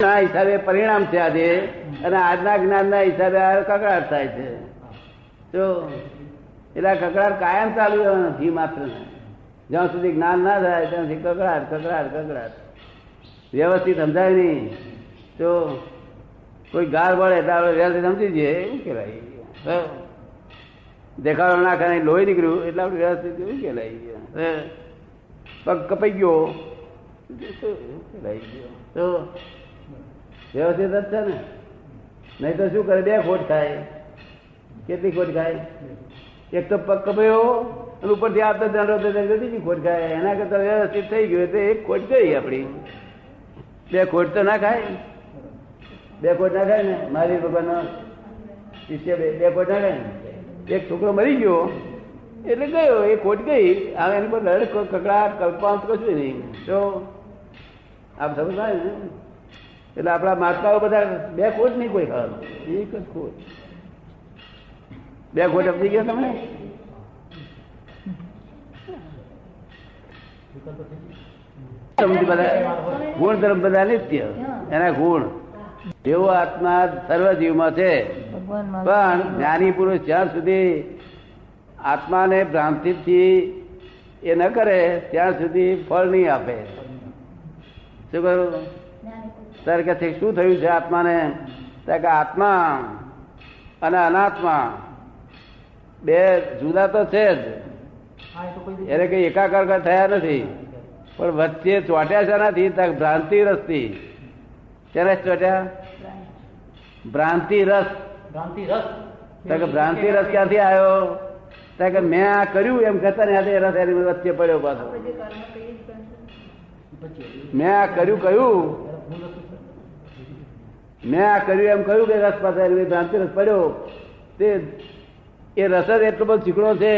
ના હિસાબે પરિણામ છે આજે અને આજના જ્ઞાનના હિસાબે આ કકડાટ થાય છે. તો એટલે કકડાટ કાયમ ચાલુ રહેવાનો નથી માત્ર જ્યાં સુધી જ્ઞાન ના થાય, ત્યાં સુધી કકડાટ કકડાટ કકડાટ. વ્યવસ્થિત સમજાય નહીં. તો કોઈ ગાર વળે તો આપણે વ્યવસ્થિત સમજી જઈએ એવું કહેવાય. દેખાડો ના કરે લોહી નીકળ્યું, એટલે આપણે વ્યવસ્થિત એવું કહેવાય. પગ કપાઈ ગયો. કહેવાય? ગયો તો વ્યવસ્થિત જ છે ને? નહીં તો શું કરે? બે ખોટ ખાય. કેટલી ખોટ ખાય? એક તો પગ કપાયો અને ઉપરથી આપતા દંડો બીજી ખોટ ખાય. એના કરતા વ્યવસ્થિત થઈ ગયું તો એક ખોટ ગઈ આપણી. બે ખોટ તો ના ખાય. બે ખોટ ના ખાય ને? મારી ભગવાનનો શિષ્ય બે ખોટ ના ખાય ને? એક છોકરો મરી ગયો એટલે ગયો. એ ખોટ ગઈ. હવે એની પર લડ કકડા કલ્પાંત, કશું નહીં. તો આપ સમજાય ને? એટલે આપણા માતાઓ બધા બે ખોટ નહીં કોઈ ખાવાનું. એક જ ખોટ. બે ખોટ સમજી ગયા તમે? સમજી બધા. ગુણ ધર્મ બધા નિત્ય. એના ગુણ. એવો આત્મા સર્વ જીવમાં છે. પણ જ્ઞાની પુરુષ જ્યાં સુધી આત્માને ભ્રાંતિથી એ ન કરે, ત્યાં સુધી ફળ નહીં આપે. શું કહ્યું? ત્યારે કે છે, શું થયું છે આત્માને? ત્યારે કે આત્મા અને અનાત્મા બે જુદા તો છે જ. એને કઈ એકાકાર થયા નથી. પણ વચ્ચે ચોટ્યા છે નથી ત્યાં ભ્રાંતિ રસથી ક્યારે ચોટ્યા? ભ્રાંતિ રસ. ભ્રાંતિ રસ. કે ભ્રાંતિ રસ ક્યાંથી આવ્યો? ત્યાં કે મેં આ કર્યું એમ કહેતા ને આજે રસ એની વચ્ચે પડ્યો પાછો. મેં આ કર્યું કયું મેં આ કર્યું એમ કહ્યું કે રસ પાસે ભ્રાંતિ રસ પડ્યો. તે એ રસ જ એટલો બધો ચીકણો છે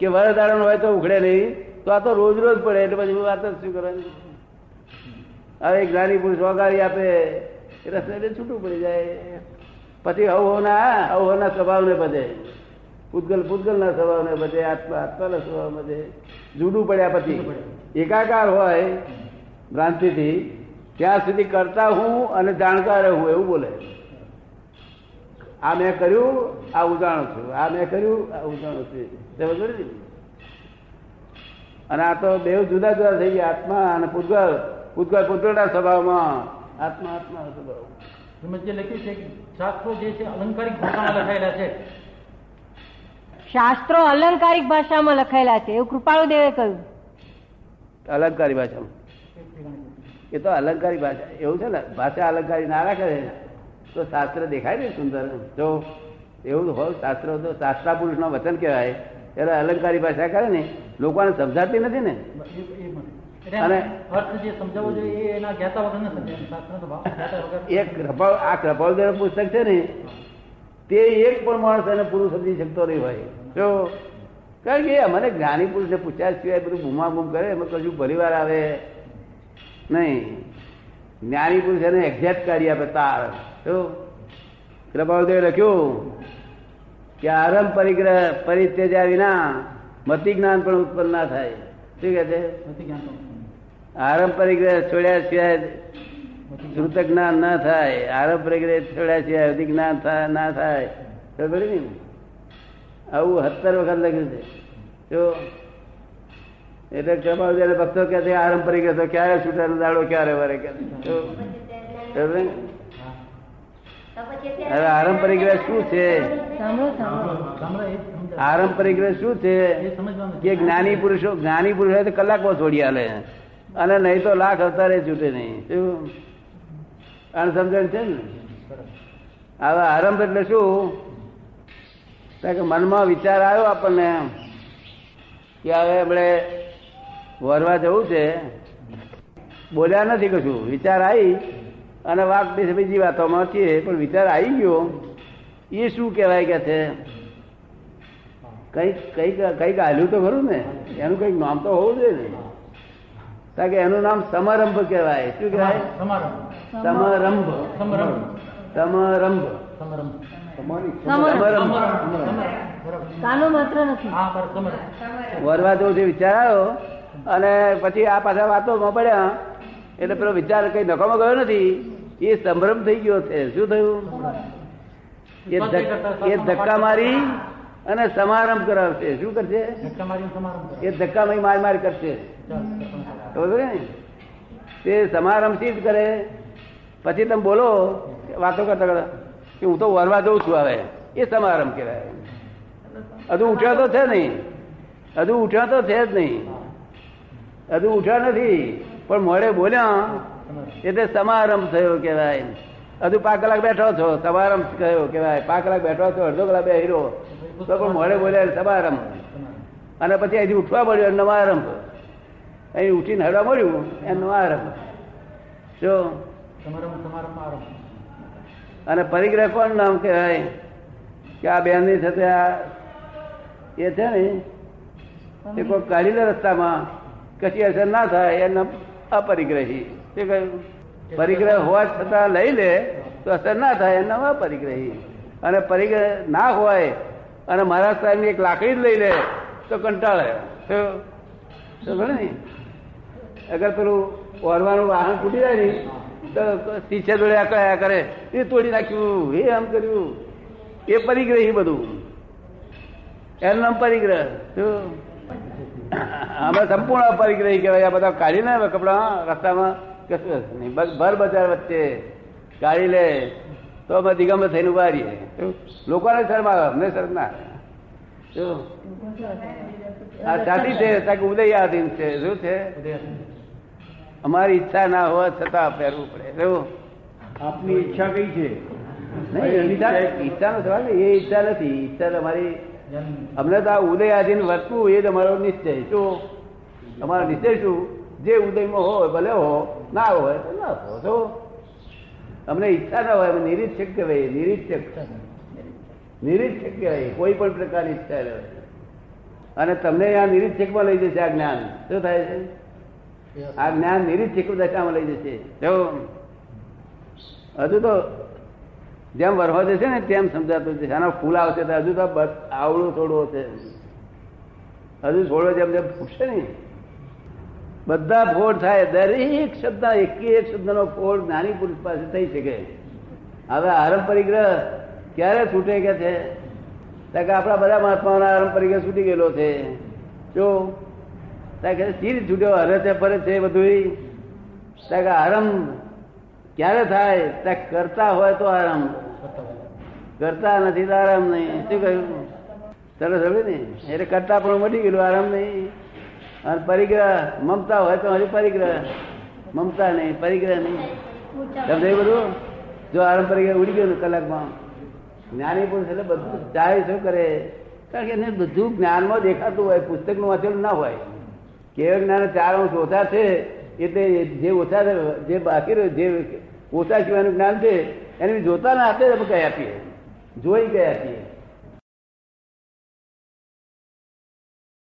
કે વરદારણ હોય તો ઉખડે નહીં. તો આ તો રોજ રોજ પડે એટલે પછી વાત જ શું કરવાની? હવે એક જ્ઞાની પુરુષ વગાડી આપે એ રસ એટલે છૂટું પડી જાય. પછી અવહોના અવહોના સ્વભાવને બધે. પૂતગલ પૂતગલના સ્વભાવને બધે આત્મા આત્માના સ્વભાવ બધે. જુડું પડ્યા પછી. એકાકાર હોય ભ્રાંતિથી ત્યાં સુધી કરતા હું અને જાણકાર હું એવું બોલે આ મેં કર્યું આ ઉદાહરણ છું. આ મેં કર્યું આ ઉદાહરણ છું? અને આ તો બે જુદા જુદા થઈ ગયા આત્મા અને પૂતગલ. પૂતગલ પૂતળના સ્વભાવમાં. આત્મા આત્મા સ્વભાવ જે લખ્યું છે કે શાસ્ત્રો જે છે અલંકારિક ભાષામાં લખાયેલા છે. શાસ્ત્રો અલંકારિક ભાષામાં લખાયેલા છે. એવું કૃપાળુદેવે કહ્યું. અલંકારી ભાષામાં. એ તો અલંકારી ભાષા. એવું છે ને? ભાષા અલંકારી ના રાખે તો શાસ્ત્ર દેખાય ને સુંદર જો એવું હોય શાસ્ત્ર તો શાસ્ત્રા પુરુષ નો વચન કહેવાય. એટલે અલંકારી ભાષા કરે ને લોકોને સમજાતી નથી ને. અને- એક આ કૃપાલ પુસ્તક છે ને તે એક પણ માણસ એને પૂરું સમજી શકતો નહીં હોય. જો કારણ કે મને જ્ઞાની પુરુષને પૂછ્યા સિવાય બધું બૂમા બૂમ કરે એમાં કશું પરિવાર આવે નહીં. જ્ઞાની પુરુષ એને એક્ઝેક્ટ કરી આપે તાર. જો કૃપાળદેવે લખ્યું કે આરંભ પરિગ્રહ પરિત્યજ્યા વિના મતિ જ્ઞાન પણ ઉત્પન્ન ના થાય. શું કે છે. આરંભ પરિગ્રહ છોડ્યા સિવાય શ્રુત જ્ઞાન ના થાય. આરંભ પરિગ્રહ છોડ્યા છે અધિક જ્ઞાન થાય ના થાય. ખબર ને? આવું સત્તર વખત લખ્યું છે. જો એટલે કૃપાળુ ભક્તો કે છે આરંભ પરિગ્રહ તો ક્યારે છૂટે દાડો ક્યારે વરે કે હવે આરંભ પરિગ્રહ શું છે. આરંભ પરિગ્રહ શું છે? કે જ્ઞાની પુરુષો જ્ઞાની પુરુષ હોય તો કલાકમાં છોડી આલે. અને નહીં તો લાખ અવતારે છૂટે નહીં. શું અણસમજણ છે ને? હવે આરંભ એટલે શું? કે મનમાં વિચાર આવ્યો આપણને કે હવે આપણે વરવા જવું છે. બોલ્યા નથી કશું. વિચાર આવી અને વાત બીજી વાતોમાં છીએ પણ વિચાર આવી ગયો. એ શું કહેવાય કે છે? કંઈક કંઈક કંઈક હાલ્યું તો ખરું ને. એનું કંઈક નામ તો હોવું જોઈએ ને. કારણ કે એનું નામ સમારંભ કહેવાય. શું કહેવાય? સમારંભ. સમારંભ. સમારંભ. સમારંભ. વરવા જવું છે વિચાર આવ્યો. અને પછી આ પાછા વાતોમાં પડ્યા એટલે પેલો વિચાર કઈ નકામો ગયો નથી એ સંભ્રમ થઈ ગયો છે. શું થયું? એ ધક્કા મારી અને સમારંભ કરાવશે. શું કરશે. એ ધક્કા મારી માર માર કરશે. ખબર ને? તે સમારંભથી જ કરે. પછી તમે બોલો વાતો કરતા કરતા કે હું તો વરવા જઉં છું હવે. એ સમારંભ કહેવાય. હજુ ઉઠ્યો તો છે નહીં. હજુ ઉઠ્યો તો છે જ નહીં. હજુ ઉઠ્યા નથી. પણ મોડે બોલ્યા એટલે સમારંભ થયો કેવાય હજુ પાંચ કલાક બેઠો છો, સમારંભ કયો કેવાય પાંચ કલાક બેઠો છો, અડધો કલાક બેહીરો તો પણ મોડે બોલ્યા સમારંભ. અને પછી અહીંથી ઉઠવા મળ્યો એનો આરંભ અહીં ઉઠીને હડવા મળ્યું એનો આરંભ જો. અને પરિગ્રહ કોણ નામ કહેવાય? કે આ બેનની સાથે આ એ છે ને? એ કોઈ કાઢી રસ્તામાં. કશી અસર ના થાય, એના અપરિગ્રહી. શું કહ્યું? પરિગ્રહ હોવા છતાં લઈ લે, તો અસર ના થાય, એના અપરિગ્રહી. અને પરિગ્રહ ના હોય, અને મારા સાહેબની એક લાકડી જ લઈ લે, તો કંટાળે? તો ને અગર પેલું ઓરવાનું વાહન તૂટી જાય ને, તો શીશે જોડે આકળાયા કરે એ તોડી નાખ્યું. એ આમ કર્યું. એ પરિગ્રહી બધું. એનું પરિગ્રહ. શું? અમે સંપૂર્ણ પરિગ્રહી કહેવાય. આ બધા કાઢી લે કપડા. રસ્તામાં કશું નહીં. ભર બજાર વચ્ચે કાઢી લે તો અમે દિગંબર થઈને ઊભા રહીએ. લોકોને શરમ આવે અમને શરમ ના આ સાચી છે ઉદયાધીન છે. શું છે? અમારી ઈચ્છા ના હોવા છતાં પહેરવું પડે. શું આપની ઈચ્છા કઈ છે? નહીં ઈચ્છા ઈચ્છાનો સવાલ એ ઈચ્છા નથી. ઈચ્છા તમારી અમને તો આ ઉદયાધીન વર્તવું એ જ અમારો નિશ્ચય શું અમારો નિશ્ચય શું? જે ઉદયમાં હોય, ભલે હો, ના હોય, તો ના હો, તો અમને ઈચ્છા ના હોય નિરીક્ષક કહેવાય, નિરીક્ષક. નિરીક્ષક કહેવાય, કોઈ પણ પ્રકારની ઈચ્છા રહે અને તમને આ નિરીક્ષકમાં લઈ જશે આ જ્ઞાન. શું થાય છે? આ જ્ઞાન નિરીક્ષક દશામાં લઈ જશે. જો, હજુ તો જેમ વરહો જશે ને તેમ સમજાતું છે આનો ફૂલ આવશે તો હજુ તો બસ આવડું થોડું છે હજુ થોડો જેમ જેમ ફૂટશે ને. બધા ફોડ થાય. દરેક શબ્દ, એક એક શબ્દનો ફોડ જ્ઞાની પુરુષ પાસે થઈ શકે. હવે આરંભ પરિગ્રહ ક્યારે છૂટે કે છે? તો કે આપણા બધા મહાત્માઓના આરંભ પરિગ્રહ છૂટી ગયેલો છે. જો? ત્યાં કે સી રીતે છૂટ્યો? હરે છે ફરે છે એ બધું ત્યાં કે આરંભ ક્યારે થાય? ત્યાં કરતા હોય તો આરામ કરતા નથી તો આરામ નહીં. શું કહ્યું? સરસ હવે ને? એટલે કરતા પણ મટી ગયેલું આરામ નહીં. અને પરિગ્રહ મમતા હોય તો હજી પરિગ્રહ. મમતા નહીં પરિગ્રહ નહીં. સમજાય બધું? જો આરામ પરિગ્રહ ઉડી ગયો કલાકમાં જ્ઞાની પુરુષ એટલે બધું ચાહે શું કરે? કારણ કે એને બધું જ્ઞાનમાં દેખાતું હોય પુસ્તકનું વાંચેલું ના હોય. કેવળ જ્ઞાન ચાર અંશ ઓછા છે એટલે જે ઓછા છે, જે બાકી રહ્યું જે ઓછા સિવાયનું જ્ઞાન છે એને જોતાના હાથે અમે કહી આપીએ. જોઈ ગયા છીએ